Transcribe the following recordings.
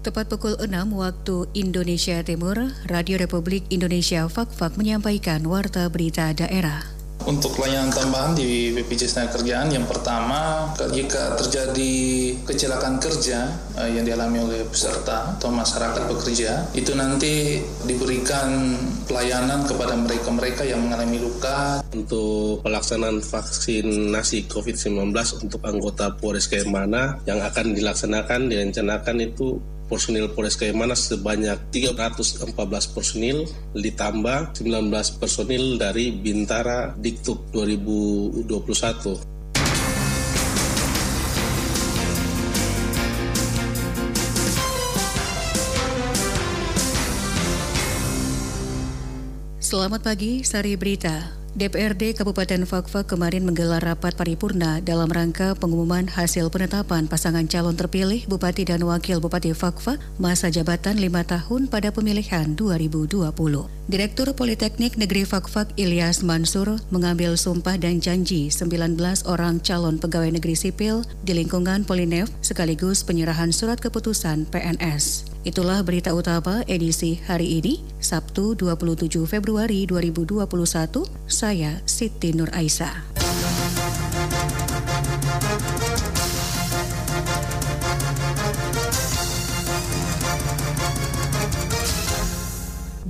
Tepat pukul 6 waktu Indonesia Timur, Radio Republik Indonesia Fak-Fak menyampaikan Warta Berita Daerah. Untuk layanan tambahan di BPJS Kerjaan, yang pertama, jika terjadi kecelakaan kerja eh, yang dialami oleh peserta atau masyarakat pekerja, itu nanti diberikan pelayanan kepada mereka-mereka yang mengalami luka. Untuk pelaksanaan vaksinasi COVID-19 untuk anggota Polres Ke mana yang akan dilaksanakan, direncanakan itu personil Polres Kayamanas sebanyak 314 personil ditambah 19 personil dari Bintara Diktuk 2021. Selamat pagi, Sari Berita. DPRD Kabupaten Fakfak kemarin menggelar rapat paripurna dalam rangka pengumuman hasil penetapan pasangan calon terpilih Bupati dan Wakil Bupati Fakfak masa jabatan lima tahun pada pemilihan 2020. Direktur Politeknik Negeri Fakfak Ilyas Mansur mengambil sumpah dan janji 19 orang calon pegawai negeri sipil di lingkungan Polinev sekaligus penyerahan surat keputusan PNS. Itulah berita utama edisi hari ini, Sabtu 27 Februari 2021. Saya Siti Nur Aisyah.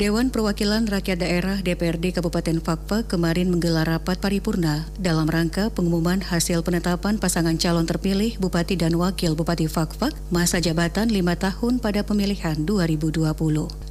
Dewan Perwakilan Rakyat Daerah DPRD Kabupaten Fakfa kemarin menggelar rapat paripurna dalam rangka pengumuman hasil penetapan pasangan calon terpilih Bupati dan Wakil Bupati Fakfa masa jabatan lima tahun pada pemilihan 2020.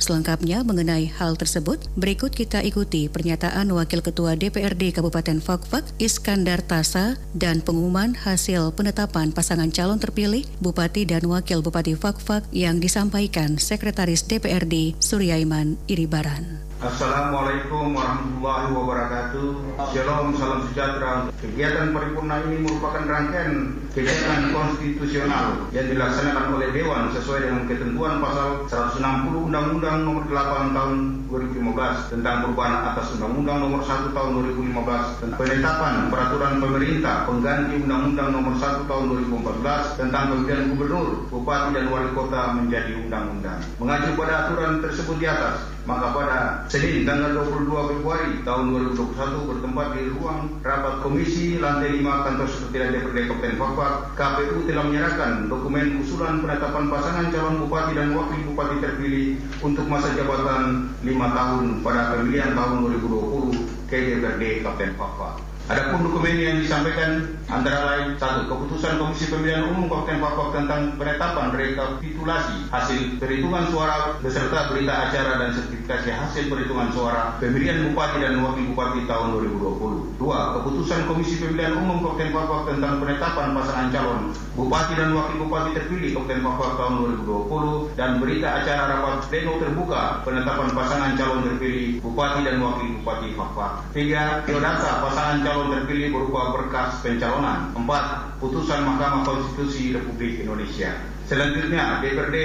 Selengkapnya mengenai hal tersebut, berikut kita ikuti pernyataan Wakil Ketua DPRD Kabupaten Fakfak Iskandar Tasa dan pengumuman hasil penetapan pasangan calon terpilih Bupati dan Wakil Bupati Fakfak yang disampaikan Sekretaris DPRD Suryaiman Iri Ribaran. Assalamualaikum warahmatullahi wabarakatuh. Shalom, salam sejahtera. Kegiatan paripurna ini merupakan rangkaian kegiatan konstitusional yang dilaksanakan oleh Dewan sesuai dengan ketentuan pasal 160 Undang-Undang Nomor 8 Tahun 2015 tentang perubahan atas Undang-Undang Nomor 1 Tahun 2015 tentang penetapan peraturan pemerintah pengganti Undang-Undang Nomor 1 Tahun 2014 tentang pemilihan gubernur, bupati dan wali kota menjadi undang-undang. Mengacu pada aturan tersebut di atas, maka pada Senin tanggal 22 Februari tahun 2021 bertempat di ruang rapat komisi lantai 5 kantor sekretariat DPRD Kabupaten Fakfak, KPU telah menyerahkan dokumen usulan penetapan pasangan calon bupati dan wakil bupati terpilih untuk masa jabatan 5 tahun pada pemilihan tahun 2020 ke DPRD Kabupaten Fakfak. Adapun dokumen yang disampaikan antara lain satu keputusan Komisi Pemilihan Umum Kabupaten Papua tentang penetapan rekapitulasi hasil perhitungan suara beserta berita acara dan sertifikasi hasil perhitungan suara pemilihan bupati dan wakil bupati tahun 2020. Dua, keputusan Komisi Pemilihan Umum Kabupaten Papua tentang penetapan pasangan calon bupati dan wakil bupati terpilih Kabupaten Papua tahun 2020 dan berita acara rapat pleno terbuka penetapan pasangan calon terpilih bupati dan wakil bupati Papua. Tiga, biodata pasangan calon calon terpilih berupa berkas pencalonan. Empat, putusan Mahkamah Konstitusi Republik Indonesia. Selanjutnya, DPRD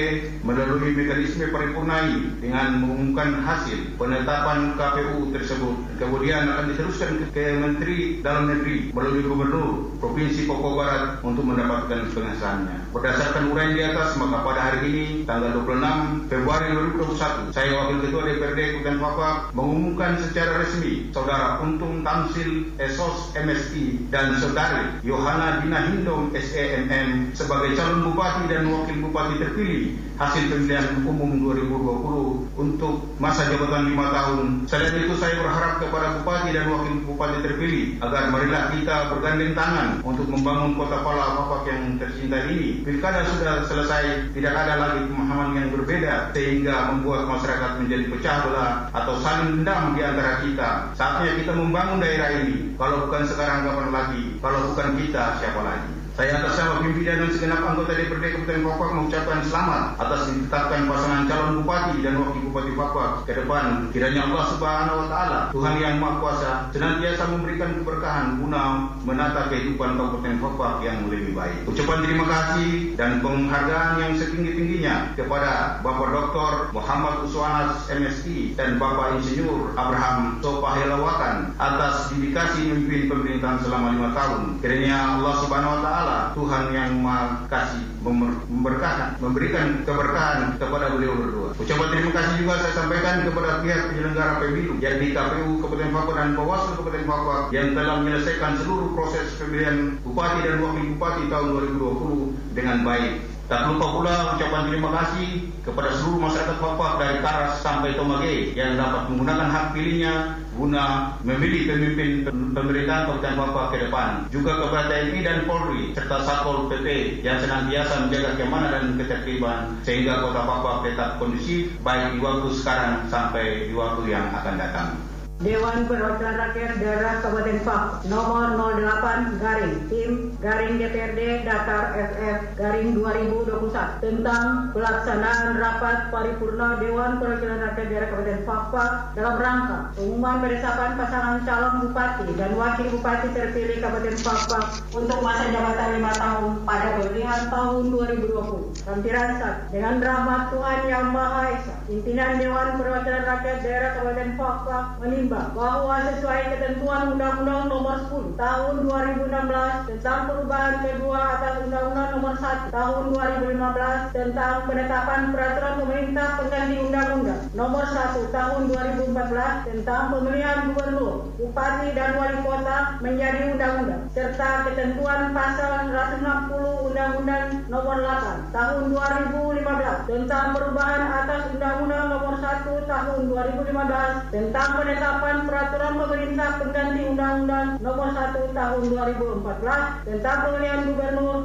melalui mekanisme paripurna dengan mengumumkan hasil penetapan KPU tersebut. Kemudian akan diteruskan ke Menteri Dalam Negeri melalui Gubernur Provinsi Papua Barat untuk mendapatkan pengesahannya. Berdasarkan uraian di atas, maka pada hari ini, tanggal 26 Februari 2021, saya Wakil Ketua DPRD Kabupaten Papua mengumumkan secara resmi Saudara Untung Tamsil Esos MSI dan Saudari Yohana Dina Hindom SEMM sebagai calon bupati dan wakil bupati terpilih hasil pemilihan umum 2020 untuk masa jabatan lima tahun. Selain itu saya berharap kepada bupati dan wakil bupati terpilih agar marilah kita bergandeng tangan untuk membangun kota Pala Bapak yang tercinta ini. Pilkada sudah selesai, tidak ada lagi pemahaman yang berbeda sehingga membuat masyarakat menjadi pecah belah atau saling dendam di antara kita. Saatnya kita membangun daerah ini. Kalau bukan sekarang kapan lagi? Kalau bukan kita siapa lagi? Saya atas nama pimpinan dan segenap anggota DPRD Kabupaten Papua mengucapkan selamat atas ditetapkan pasangan calon bupati dan wakil bupati Papua ke depan. Kiranya Allah Subhanahu wa taala, Tuhan yang Maha Kuasa, senantiasa memberikan keberkahan guna menata kehidupan Kabupaten Papua yang lebih baik. Ucapan terima kasih dan penghargaan yang setinggi-tingginya kepada Bapak Dr. Muhammad Uswanas MSI dan Bapak Insinyur Abraham Sopahelawatan atas dedikasi memimpin pemerintahan selama lima tahun. Kiranya Allah Subhanahu wa taala Allah Tuhan yang Maha Kasih memberkati, memberikan keberkahan kepada beliau berdua. Ucapan terima kasih juga saya sampaikan kepada pihak penyelenggara pemilu, yakni KPU Kabupaten Papua dan Bawaslu Kabupaten Papua yang telah menyelesaikan seluruh proses pemilihan Bupati dan Wakil Bupati tahun 2020 dengan baik. Tak lupa pula ucapan terima kasih kepada seluruh masyarakat Papua dari Karas sampai Tomage yang dapat menggunakan hak pilihnya guna memilih pemimpin pemerintahan Kabupaten Papua ke depan. Juga kepada TNI dan Polri serta Satpol PP yang senantiasa menjaga keamanan dan ketertiban sehingga kota Papua tetap kondusif baik di waktu sekarang sampai di waktu yang akan datang. Dewan Perwakilan Rakyat Daerah Kabupaten Pak nomor 08 garing tim garing DPRD datar FF garing 2021 tentang pelaksanaan rapat paripurna Dewan Perwakilan Rakyat Daerah Kabupaten Pak dalam rangka pengumuman penetapan pasangan calon bupati dan wakil bupati terpilih Kabupaten Pak untuk masa jabatan lima tahun pada pemilihan tahun 2020. Lampiran 1 dengan rahmat Tuhan Yang Maha Esa, pimpinan Dewan Perwakilan Rakyat Daerah Kabupaten Pak menimbang 5 bahwa sesuai ketentuan Undang-Undang Nomor 10 Tahun 2016 tentang perubahan kedua atas Undang-Undang Nomor 1 Tahun 2015 tentang penetapan peraturan pemerintah pengganti Undang-Undang Nomor 1 Tahun 2014 tentang pemilihan gubernur, bupati dan wali kota menjadi undang-undang serta ketentuan pasal 160 Undang-Undang Nomor 8 Tahun 2015 tentang perubahan atas Undang-Undang Nomor 1 Tahun 2015 tentang penetapan penetapan peraturan pemerintah pengganti Undang-Undang Nomor 1 Tahun 2014 tentang pemilihan gubernur,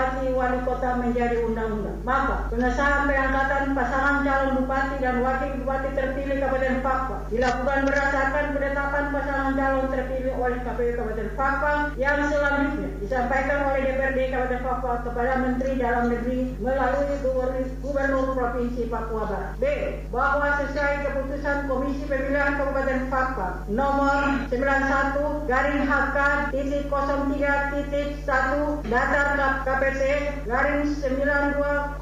bupati, wali kota menjadi undang-undang. Maka pengesahan pengangkatan pasangan calon bupati dan wakil bupati terpilih Kabupaten Papua dilakukan berdasarkan penetapan pasangan calon terpilih oleh KPU Kabupaten Papua yang selanjutnya disampaikan oleh DPRD Kabupaten Papua kepada Menteri Dalam Negeri melalui Gubernur Provinsi Papua Barat. B. Bahwa sesuai keputusan Komisi Pemilihan Kabupaten Papua nomor 91 garing HK titik 03 titik 1 datar KPT garing 9203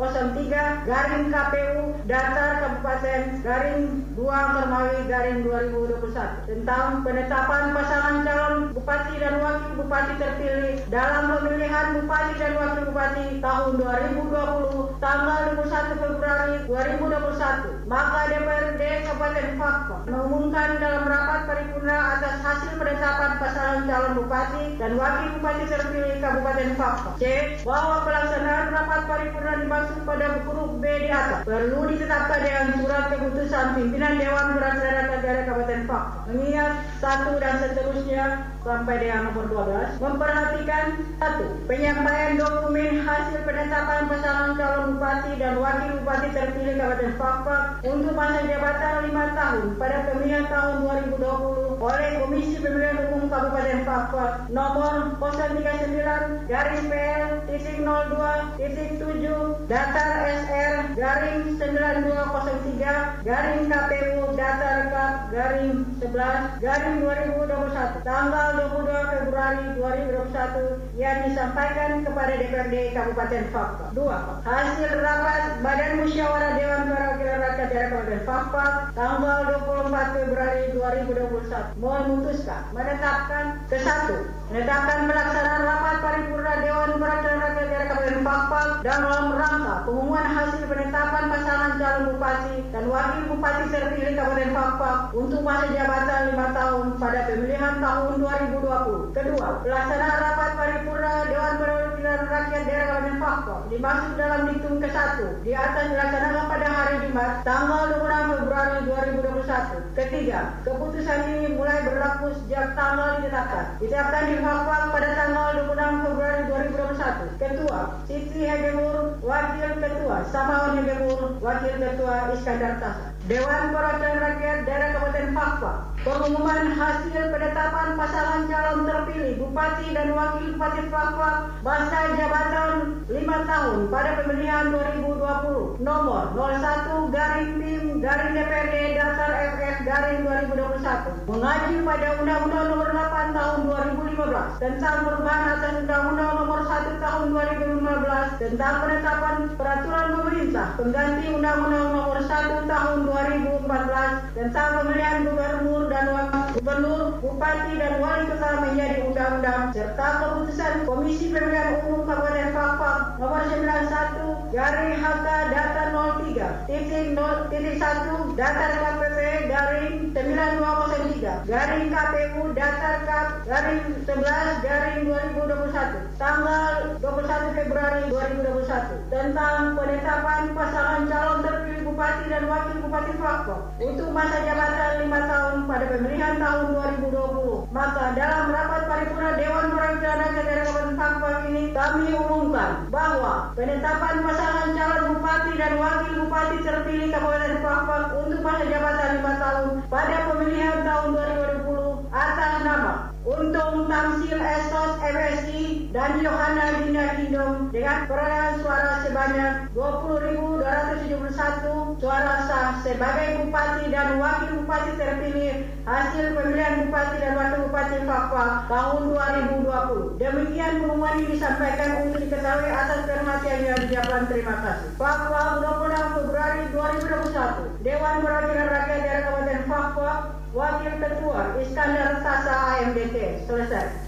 garing KPU datar Kabupaten garing 2 Mermawi garing 2021 tentang penetapan pasangan calon bupati dan wakil bupati terpilih dalam pemilihan bupati dan wakil bupati tahun 2020 tanggal 21 Februari 2021 maka DPRD Kabupaten Papua mengumumkan dalam dalam rapat paripurna atas hasil penetapan pasangan calon bupati dan wakil bupati terpilih Kabupaten Papua. C. Bahwa pelaksanaan rapat paripurna dimaksud pada huruf B di atas perlu ditetapkan dengan surat keputusan pimpinan Dewan Perwakilan Daerah Kabupaten Papua. Mengingat satu dan seterusnya sampai dengan nomor 12 memperhatikan satu penyampaian dokumen hasil penetapan pasangan calon bupati dan wakil bupati terpilih Kabupaten Papua untuk masa jabatan lima tahun pada pemilihan tahun 2020 oleh Komisi Pemilihan Umum Kabupaten Papua nomor 039 garing PL titik 02 titik 7 datar SR garing 9203 garing KPU datar KAP garing 11 garing 2021 tanggal 22 Februari 2021 yang disampaikan kepada DPRD Kabupaten Papua. 2. Hasil rapat Badan Musyawarah Dewan Perwakilan Rakyat Daerah Kabupaten Papua tanggal 24 Februari 2021 memutuskan menetapkan ke satu menetapkan pelaksanaan rapat paripurna Dewan Perwakilan Rakyat Daerah Kabupaten Papua dalam rangka pengumuman hasil penetapan pasangan calon bupati dan wakil bupati terpilih Kabupaten Papua untuk masa jabatan lima tahun pada pemilihan tahun 2020. Kedua, pelaksanaan rapat paripurna Dewan Perwakilan Rakyat Daerah Kabupaten Papua dimaksud dalam diktum ke satu di atas dilaksanakan pada hari Jumat tanggal 26 Februari 2021. Ketiga, Keputusan ini mulai berlaku sejak tanggal ditetapkan. Ditetapkan di Papua pada tanggal 26 Februari 2021. Ketua Siti Hegemur, Wakil Ketua Samawan Hegemur, Wakil Ketua Iskandar Tasa. Dewan Perwakilan Rakyat Daerah Kabupaten Papua pengumuman hasil penetapan pasangan calon terpilih Bupati dan Wakil Bupati Papua masa jabatan 5 tahun pada pemilihan 2020 nomor 01 garing PIM garing DPRD dasar FF garing 2021 mengaji pada Undang-Undang Nomor 8 Tahun 2015 tentang perubahan atas Undang-Undang Nomor 1 Tahun 2015 tentang penetapan peraturan pemerintah pengganti Undang-Undang Nomor 1 Tahun 2014 tentang pemilihan gubernur dan wakil gubernur, bupati, dan wali kota menjadi undang-undang serta keputusan Komisi Pemilihan Umum Kabupaten Fakfak nomor 91 garing HK data 03 titik 0 titik 1 datar KPP garing 9203 garing KPU datar KAP garing 11 garing 2021 tanggal 21 Februari 2021 tentang penetapan pasangan calon terpilih Bupati dan Wakil Bupati Fakfak untuk masa jabatan 5 tahun pada pemilihan tahun 2020. Maka dalam rapat paripurna Dewan Perwakilan Rakyat Daerah Kabupaten Fakfak ini kami umumkan bahwa penetapan pasangan calon Bupati dan Wakil Bupati terpilih Kabupaten Fakfak untuk masa jabatan 5 tahun pada pemilihan tahun 2020 atas nama Untung Tamsil Estos MSI dan Yohana Dina Hindom dengan perolehan suara sebanyak 20.271 suara sah sebagai Bupati dan Wakil Bupati terpilih hasil pemilihan Bupati dan Wakil Bupati Fakfa tahun 2020. Demikian pengumuman ini disampaikan untuk diketahui atas perhatian yang dijaban. Terima kasih. Fakfa 26 Februari 2021 Dewan Perwakilan Iskandar Sasa AMDT. Selesai.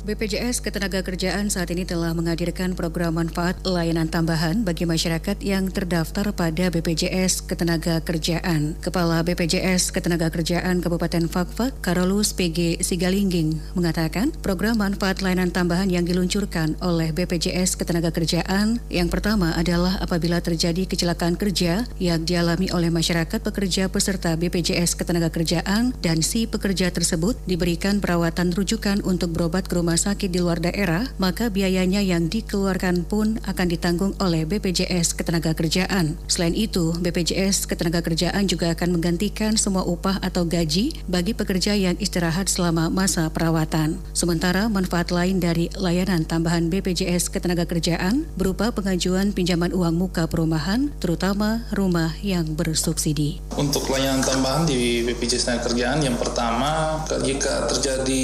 BPJS Ketenagakerjaan saat ini telah menghadirkan program manfaat layanan tambahan bagi masyarakat yang terdaftar pada BPJS Ketenagakerjaan. Kepala BPJS Ketenagakerjaan Kabupaten Fakfak, Karolus PG Sigalingging, mengatakan program manfaat layanan tambahan yang diluncurkan oleh BPJS Ketenagakerjaan yang pertama adalah apabila terjadi kecelakaan kerja yang dialami oleh masyarakat pekerja peserta BPJS Ketenagakerjaan dan si pekerja tersebut diberikan perawatan rujukan untuk berobat ke rumah sakit di luar daerah, maka biayanya yang dikeluarkan pun akan ditanggung oleh BPJS Ketenagakerjaan. Selain itu, BPJS Ketenagakerjaan juga akan menggantikan semua upah atau gaji bagi pekerja yang istirahat selama masa perawatan. Sementara manfaat lain dari layanan tambahan BPJS Ketenagakerjaan berupa pengajuan pinjaman uang muka perumahan, terutama rumah yang bersubsidi. Untuk layanan tambahan di BPJS Ketenagakerjaan yang pertama, jika terjadi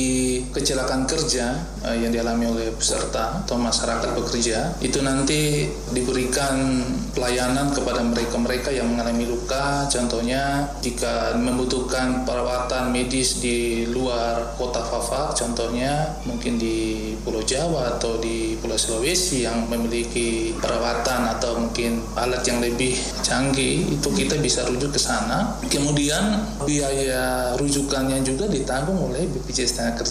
kecelakaan kerja uh, yang dialami oleh peserta atau masyarakat bekerja itu nanti diberikan pelayanan kepada mereka-mereka yang mengalami luka. Contohnya jika membutuhkan perawatan medis di luar kota Fafak contohnya mungkin di Pulau Jawa atau di Pulau Sulawesi yang memiliki perawatan atau mungkin alat yang lebih canggih itu kita bisa rujuk ke sana. Kemudian biaya rujukannya juga ditanggung oleh BPJS Tenaga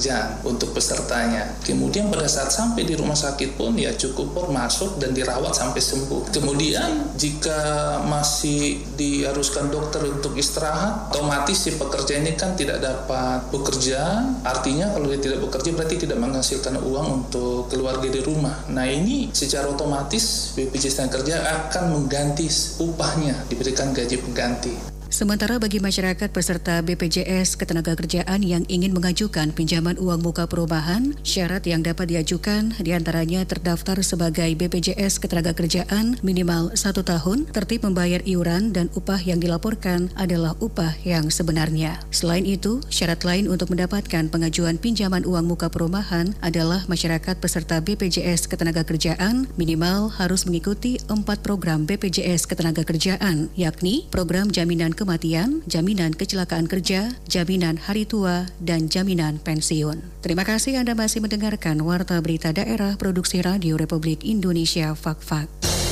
untuk pesertanya Kemudian pada saat sampai di rumah sakit pun ya cukup por masuk dan dirawat sampai sembuh. Kemudian jika masih diharuskan dokter untuk istirahat, otomatis si pekerja ini kan tidak dapat bekerja. Artinya kalau dia tidak bekerja berarti tidak menghasilkan uang untuk keluarga di rumah. Nah ini secara otomatis BPJS Tenaga Kerja akan mengganti upahnya, diberikan gaji pengganti. Sementara bagi masyarakat peserta BPJS Ketenagakerjaan yang ingin mengajukan pinjaman uang muka perubahan, syarat yang dapat diajukan di antaranya terdaftar sebagai BPJS Ketenagakerjaan minimal satu tahun, tertib membayar iuran dan upah yang dilaporkan adalah upah yang sebenarnya. Selain itu, syarat lain untuk mendapatkan pengajuan pinjaman uang muka perumahan adalah masyarakat peserta BPJS Ketenagakerjaan minimal harus mengikuti empat program BPJS Ketenagakerjaan, yakni program jaminan ke kematian, jaminan kecelakaan kerja, jaminan hari tua, dan jaminan pensiun. Terima kasih Anda masih mendengarkan Warta Berita Daerah Produksi Radio Republik Indonesia Fak-Fak.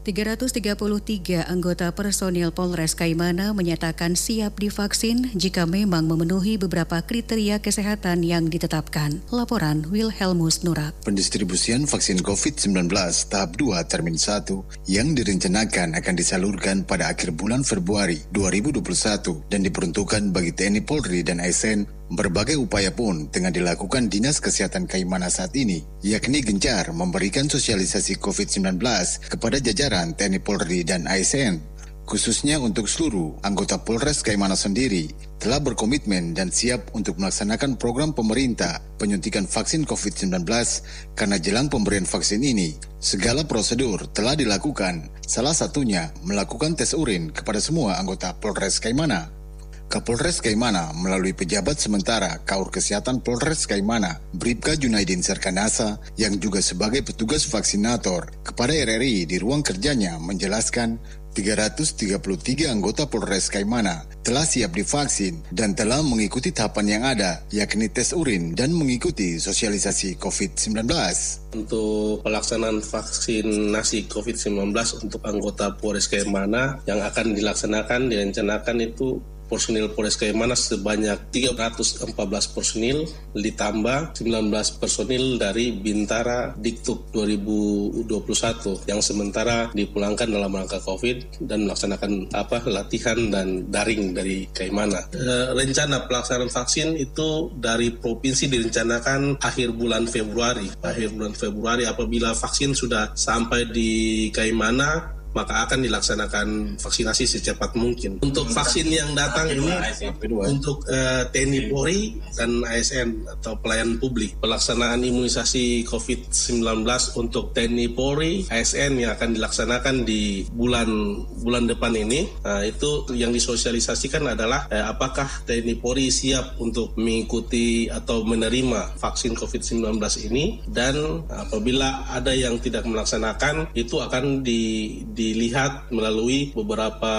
333 anggota personil Polres Kaimana menyatakan siap divaksin jika memang memenuhi beberapa kriteria kesehatan yang ditetapkan. Laporan Wilhelmus Nurak. Pendistribusian vaksin COVID-19 tahap 2 termin 1 yang direncanakan akan disalurkan pada akhir bulan Februari 2021 dan diperuntukkan bagi TNI Polri dan ASN Berbagai upaya pun tengah dilakukan Dinas Kesehatan Kaimana saat ini, yakni gencar memberikan sosialisasi COVID-19 kepada jajaran TNI Polri dan ASN. khususnya untuk seluruh anggota Polres Kaimana sendiri, telah berkomitmen dan siap untuk melaksanakan program pemerintah penyuntikan vaksin COVID-19 karena jelang pemberian vaksin ini, segala prosedur telah dilakukan, salah satunya melakukan tes urin kepada semua anggota Polres Kaimana. Kapolres Kaimana melalui pejabat sementara Kaur Kesehatan Polres Kaimana, Bribka Junaidin Serkanasa, yang juga sebagai petugas vaksinator kepada RRI di ruang kerjanya menjelaskan 333 anggota Polres Kaimana telah siap divaksin dan telah mengikuti tahapan yang ada, yakni tes urin dan mengikuti sosialisasi COVID-19. Untuk pelaksanaan vaksinasi COVID-19 untuk anggota Polres Kaimana yang akan dilaksanakan, direncanakan itu personil Polres Kaimana sebanyak 314 personil ditambah 19 personil dari Bintara Diktuk 2021 yang sementara dipulangkan dalam rangka Covid dan melaksanakan apa latihan dan daring dari Kaimana. E, rencana pelaksanaan vaksin itu dari provinsi direncanakan akhir bulan Februari. Akhir bulan Februari apabila vaksin sudah sampai di Kaimana maka akan dilaksanakan vaksinasi secepat mungkin. Untuk vaksin yang datang ini untuk uh, TNI Polri dan ASN atau pelayan publik. Pelaksanaan imunisasi COVID-19 untuk TNI Polri, ASN yang akan dilaksanakan di bulan bulan depan ini, nah, itu yang disosialisasikan adalah eh, apakah TNI Polri siap untuk mengikuti atau menerima vaksin COVID-19 ini dan apabila ada yang tidak melaksanakan itu akan di, di dilihat melalui beberapa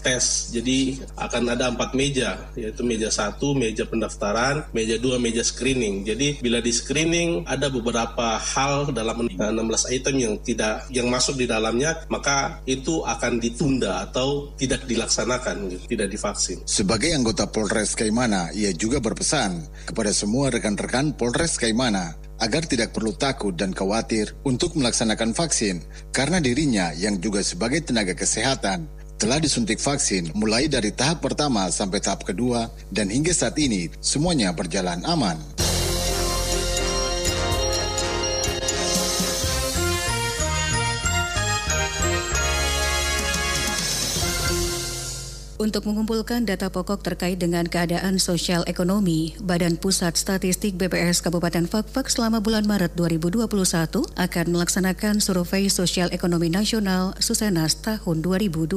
tes. Jadi akan ada empat meja, yaitu meja satu, meja pendaftaran, meja dua, meja screening. Jadi bila di screening ada beberapa hal dalam 16 item yang tidak yang masuk di dalamnya, maka itu akan ditunda atau tidak dilaksanakan, gitu, tidak divaksin. Sebagai anggota Polres Kaimana, ia juga berpesan kepada semua rekan-rekan Polres Kaimana agar tidak perlu takut dan khawatir untuk melaksanakan vaksin karena dirinya yang juga sebagai tenaga kesehatan telah disuntik vaksin mulai dari tahap pertama sampai tahap kedua dan hingga saat ini semuanya berjalan aman. Untuk mengumpulkan data pokok terkait dengan keadaan sosial ekonomi, Badan Pusat Statistik BPS Kabupaten Fakfak selama bulan Maret 2021 akan melaksanakan survei sosial ekonomi nasional Susenas tahun 2021.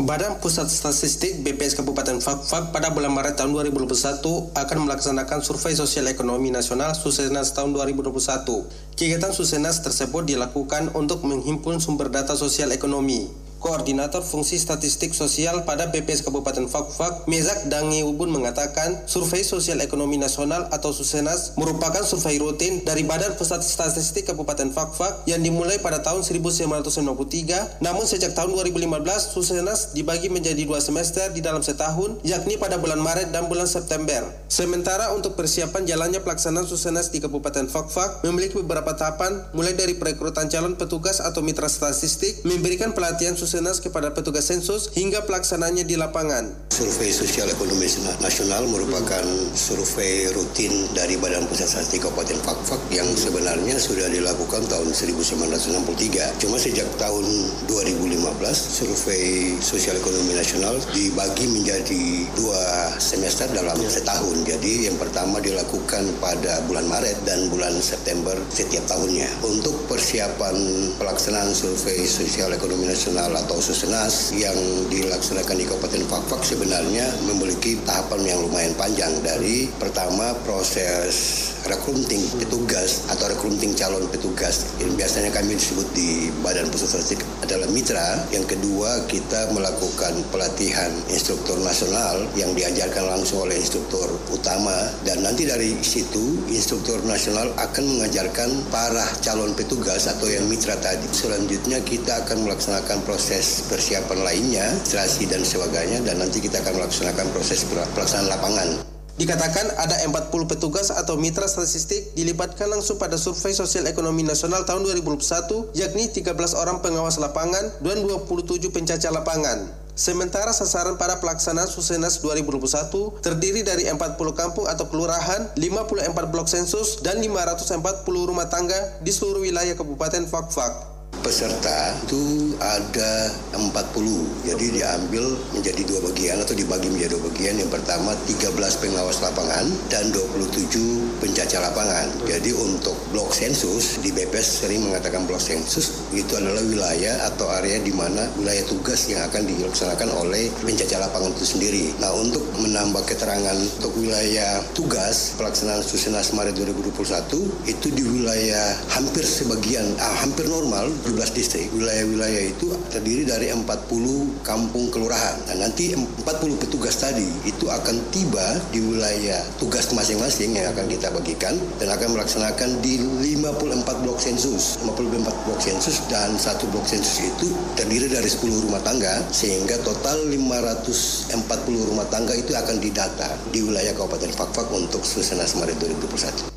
Badan Pusat Statistik BPS Kabupaten Fakfak pada bulan Maret tahun 2021 akan melaksanakan survei sosial ekonomi nasional Susenas tahun 2021. Kegiatan Susenas tersebut dilakukan untuk menghimpun sumber data sosial ekonomi, Koordinator Fungsi Statistik Sosial pada BPS Kabupaten Fakfak, Mezak Dangi Ubun mengatakan, Survei Sosial Ekonomi Nasional atau Susenas merupakan survei rutin dari Badan Pusat Statistik Kabupaten Fakfak yang dimulai pada tahun 1993, namun sejak tahun 2015 Susenas dibagi menjadi dua semester di dalam setahun, yakni pada bulan Maret dan bulan September. Sementara untuk persiapan jalannya pelaksanaan Susenas di Kabupaten Fakfak memiliki beberapa tahapan, mulai dari perekrutan calon petugas atau mitra statistik, memberikan pelatihan Susenas Susenas kepada petugas sensus hingga pelaksanaannya di lapangan. Survei Sosial Ekonomi Nasional merupakan survei rutin dari Badan Pusat Statistik Kabupaten Fakfak yang sebenarnya sudah dilakukan tahun 1963. Cuma sejak tahun 2015 survei Sosial Ekonomi Nasional dibagi menjadi dua semester dalam setahun. Jadi yang pertama dilakukan pada bulan Maret dan bulan September setiap tahunnya. Untuk persiapan pelaksanaan survei Sosial Ekonomi Nasional atau Susenas yang dilaksanakan di Kabupaten Fakfak sebenarnya memiliki tahapan yang lumayan panjang dari pertama proses recruiting petugas atau recruiting calon petugas yang biasanya kami disebut di Badan Pusat Statistik adalah mitra. Yang kedua kita melakukan pelatihan instruktur nasional yang diajarkan langsung oleh instruktur utama dan nanti dari situ instruktur nasional akan mengajarkan para calon petugas atau yang mitra tadi. Selanjutnya kita akan melaksanakan proses persiapan lainnya, administrasi dan sebagainya, dan nanti kita akan melaksanakan proses pelaksanaan lapangan. Dikatakan ada 40 petugas atau mitra statistik dilibatkan langsung pada survei sosial ekonomi nasional tahun 2021, yakni 13 orang pengawas lapangan dan 27 pencacah lapangan. Sementara sasaran para pelaksanaan Susenas 2021 terdiri dari 40 kampung atau kelurahan, 54 blok sensus, dan 540 rumah tangga di seluruh wilayah Kabupaten Fakfak. Peserta itu ada 40. Jadi diambil menjadi dua bagian atau dibagi menjadi dua bagian. Yang pertama 13 pengawas lapangan dan 27 pencacah lapangan. Jadi untuk blok sensus di BPS sering mengatakan blok sensus itu adalah wilayah atau area di mana wilayah tugas yang akan dilaksanakan oleh pencacah lapangan itu sendiri. Nah, untuk menambah keterangan untuk wilayah tugas pelaksanaan Susenas Maret 2021 itu di wilayah hampir sebagian ah, hampir normal 17 distrik. Wilayah-wilayah itu terdiri dari 40 kampung kelurahan. Nah, nanti 40 petugas tadi itu akan tiba di wilayah tugas masing-masing yang akan kita bagikan dan akan melaksanakan di 54 blok sensus. 54 blok sensus dan satu blok sensus itu terdiri dari 10 rumah tangga sehingga total 540 rumah tangga itu akan didata di wilayah Kabupaten Fakfak untuk Susenas Maret 2021.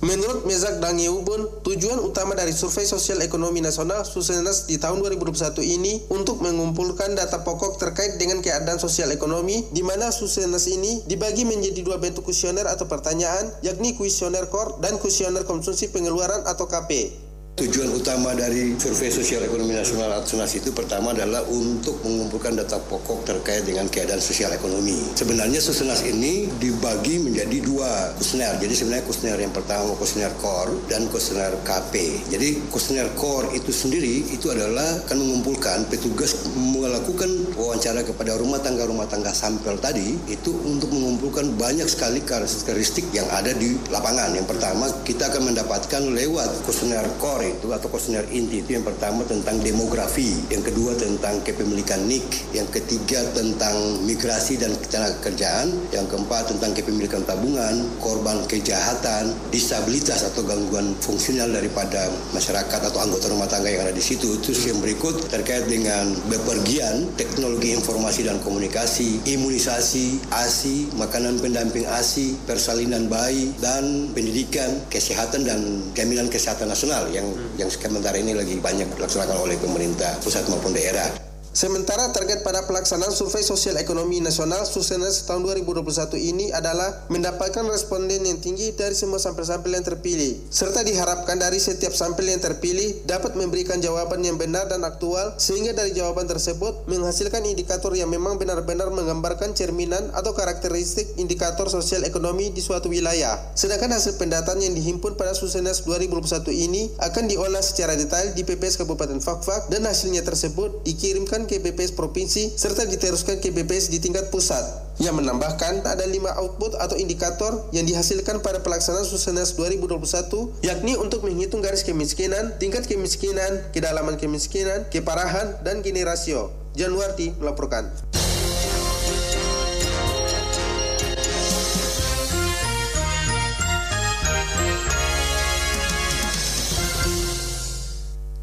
Menurut Mezak Dangiubun, tujuan utama dari Survei Sosial Ekonomi Nasional Susenas di tahun 2021 ini untuk mengumpulkan data pokok terkait dengan keadaan sosial ekonomi, di mana Susenas ini dibagi menjadi dua bentuk kuesioner atau pertanyaan, yakni kuesioner core dan kuesioner konsumsi pengeluaran atau KP. Tujuan utama dari Survei Sosial Ekonomi Nasional atau SUNAS itu pertama adalah untuk mengumpulkan data pokok terkait dengan keadaan sosial ekonomi. Sebenarnya SUNAS ini dibagi menjadi dua kuesioner. Jadi sebenarnya kuesioner yang pertama kuesioner core dan kuesioner KP. Jadi kuesioner core itu sendiri itu adalah akan mengumpulkan petugas melakukan wawancara kepada rumah tangga rumah tangga sampel tadi itu untuk mengumpulkan banyak sekali karakteristik yang ada di lapangan. Yang pertama kita akan mendapatkan lewat kuesioner core itu atau kuesioner inti itu yang pertama tentang demografi, yang kedua tentang kepemilikan NIK, yang ketiga tentang migrasi dan ketenaga kerjaan, yang keempat tentang kepemilikan tabungan, korban kejahatan, disabilitas atau gangguan fungsional daripada masyarakat atau anggota rumah tangga yang ada di situ. Terus yang berikut terkait dengan bepergian, teknologi informasi dan komunikasi, imunisasi, ASI, makanan pendamping ASI, persalinan bayi, dan pendidikan, kesehatan dan jaminan kesehatan nasional yang yang sementara ini lagi banyak dilaksanakan oleh pemerintah pusat maupun daerah. Sementara target pada pelaksanaan Survei Sosial Ekonomi Nasional Susenas tahun 2021 ini adalah mendapatkan responden yang tinggi dari semua sampel-sampel yang terpilih, serta diharapkan dari setiap sampel yang terpilih dapat memberikan jawaban yang benar dan aktual sehingga dari jawaban tersebut menghasilkan indikator yang memang benar-benar menggambarkan cerminan atau karakteristik indikator sosial ekonomi di suatu wilayah. Sedangkan hasil pendataan yang dihimpun pada Susenas 2021 ini akan diolah secara detail di PPS Kabupaten Fakfak dan hasilnya tersebut dikirimkan dikirimkan ke BPS provinsi serta diteruskan ke BPS di tingkat pusat. Yang menambahkan ada lima output atau indikator yang dihasilkan pada pelaksanaan Susenas 2021 yakni untuk menghitung garis kemiskinan, tingkat kemiskinan, kedalaman kemiskinan, keparahan, dan gini rasio. Januarti melaporkan.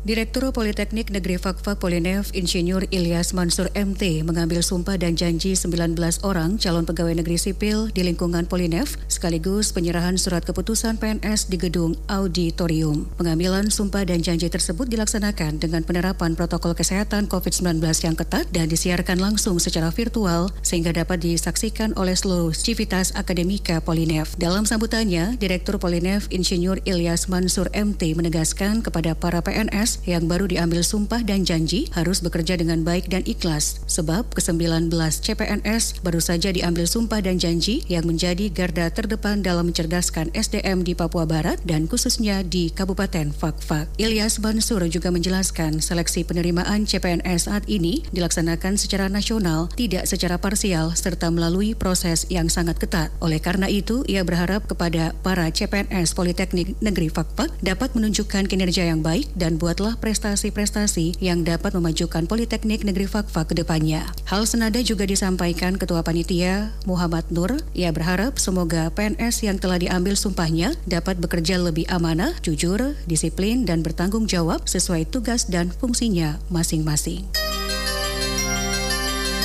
Direktur Politeknik Negeri Fakfak Polinev Insinyur Ilyas Mansur MT mengambil sumpah dan janji 19 orang calon pegawai negeri sipil di lingkungan Polinev sekaligus penyerahan surat keputusan PNS di gedung auditorium. Pengambilan sumpah dan janji tersebut dilaksanakan dengan penerapan protokol kesehatan COVID-19 yang ketat dan disiarkan langsung secara virtual sehingga dapat disaksikan oleh seluruh civitas akademika Polinev. Dalam sambutannya, Direktur Polinev Insinyur Ilyas Mansur MT menegaskan kepada para PNS yang baru diambil sumpah dan janji harus bekerja dengan baik dan ikhlas sebab ke-19 CPNS baru saja diambil sumpah dan janji yang menjadi garda terdepan dalam mencerdaskan SDM di Papua Barat dan khususnya di Kabupaten Fakfak. Ilyas Bansur juga menjelaskan seleksi penerimaan CPNS saat ini dilaksanakan secara nasional, tidak secara parsial serta melalui proses yang sangat ketat. Oleh karena itu, ia berharap kepada para CPNS Politeknik Negeri Fakfak dapat menunjukkan kinerja yang baik dan buatlah adalah prestasi-prestasi yang dapat memajukan Politeknik Negeri Fakfa ke depannya. Hal senada juga disampaikan Ketua Panitia Muhammad Nur. Ia berharap semoga PNS yang telah diambil sumpahnya dapat bekerja lebih amanah, jujur, disiplin, dan bertanggung jawab sesuai tugas dan fungsinya masing-masing.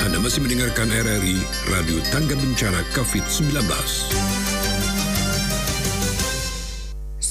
Anda masih mendengarkan RRI Radio Tangga Bencana COVID-19.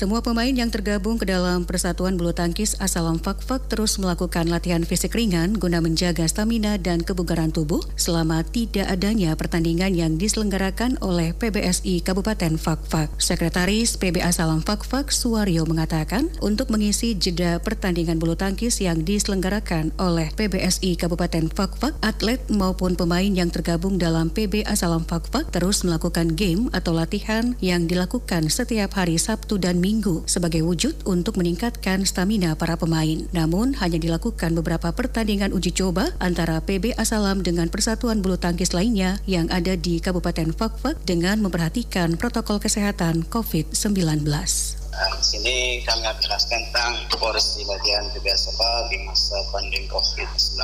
Semua pemain yang tergabung ke dalam Persatuan Bulu Tangkis Asalam Fakfak terus melakukan latihan fisik ringan guna menjaga stamina dan kebugaran tubuh selama tidak adanya pertandingan yang diselenggarakan oleh PBSI Kabupaten Fakfak. Sekretaris PB Asalam Fakfak Suwaryo mengatakan untuk mengisi jeda pertandingan bulu tangkis yang diselenggarakan oleh PBSI Kabupaten Fakfak, atlet maupun pemain yang tergabung dalam PB Asalam Fakfak terus melakukan game atau latihan yang dilakukan setiap hari Sabtu dan minggu sebagai wujud untuk meningkatkan stamina para pemain. Namun hanya dilakukan beberapa pertandingan uji coba antara PB Asalam dengan persatuan bulu tangkis lainnya yang ada di Kabupaten Fakfak dengan memperhatikan protokol kesehatan COVID-19. Nah, di sini kami akan jelaskan tentang porsi latihan PBSA di masa pandemi COVID-19.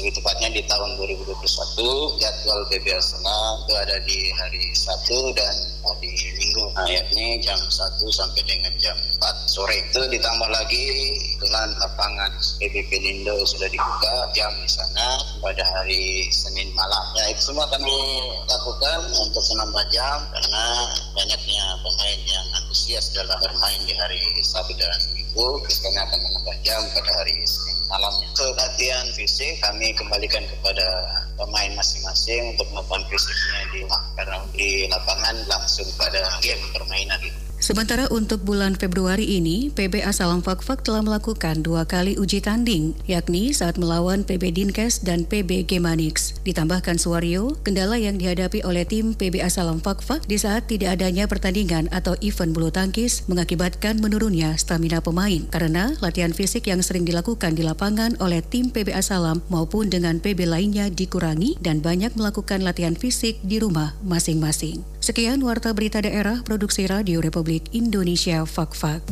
Lebih tepatnya di tahun 2021, jadwal PBSA itu ada di hari Sabtu dan hari Minggu. Nah, yakni jam 1 sampai dengan jam 4 sore. Itu ditambah lagi dengan lapangan PBP Lindo sudah dibuka jam di sana pada hari Senin malam. Ya, itu semua kami lakukan untuk menambah jam karena banyaknya pemain yang antusias dalam bermain di hari Sabtu dan Minggu. Kami akan menambah jam pada hari Senin malamnya. Untuk latihan fisik kami kembalikan kepada pemain masing-masing untuk melakukan fisiknya di karena di lapangan langsung pada game permainan itu. Sementara untuk bulan Februari ini, PB Asalam Fakfak telah melakukan dua kali uji tanding, yakni saat melawan PB Dinkes dan PB Gemanix. Ditambahkan Suwaryo, kendala yang dihadapi oleh tim PB Asalam Fakfak di saat tidak adanya pertandingan atau event bulu tangkis mengakibatkan menurunnya stamina pemain karena latihan fisik yang sering dilakukan di lapangan oleh tim PB Asalam maupun dengan PB lainnya dikurangi dan banyak melakukan latihan fisik di rumah masing-masing. Sekian Warta Berita Daerah Produksi Radio Republik Indonesia Fak Fak.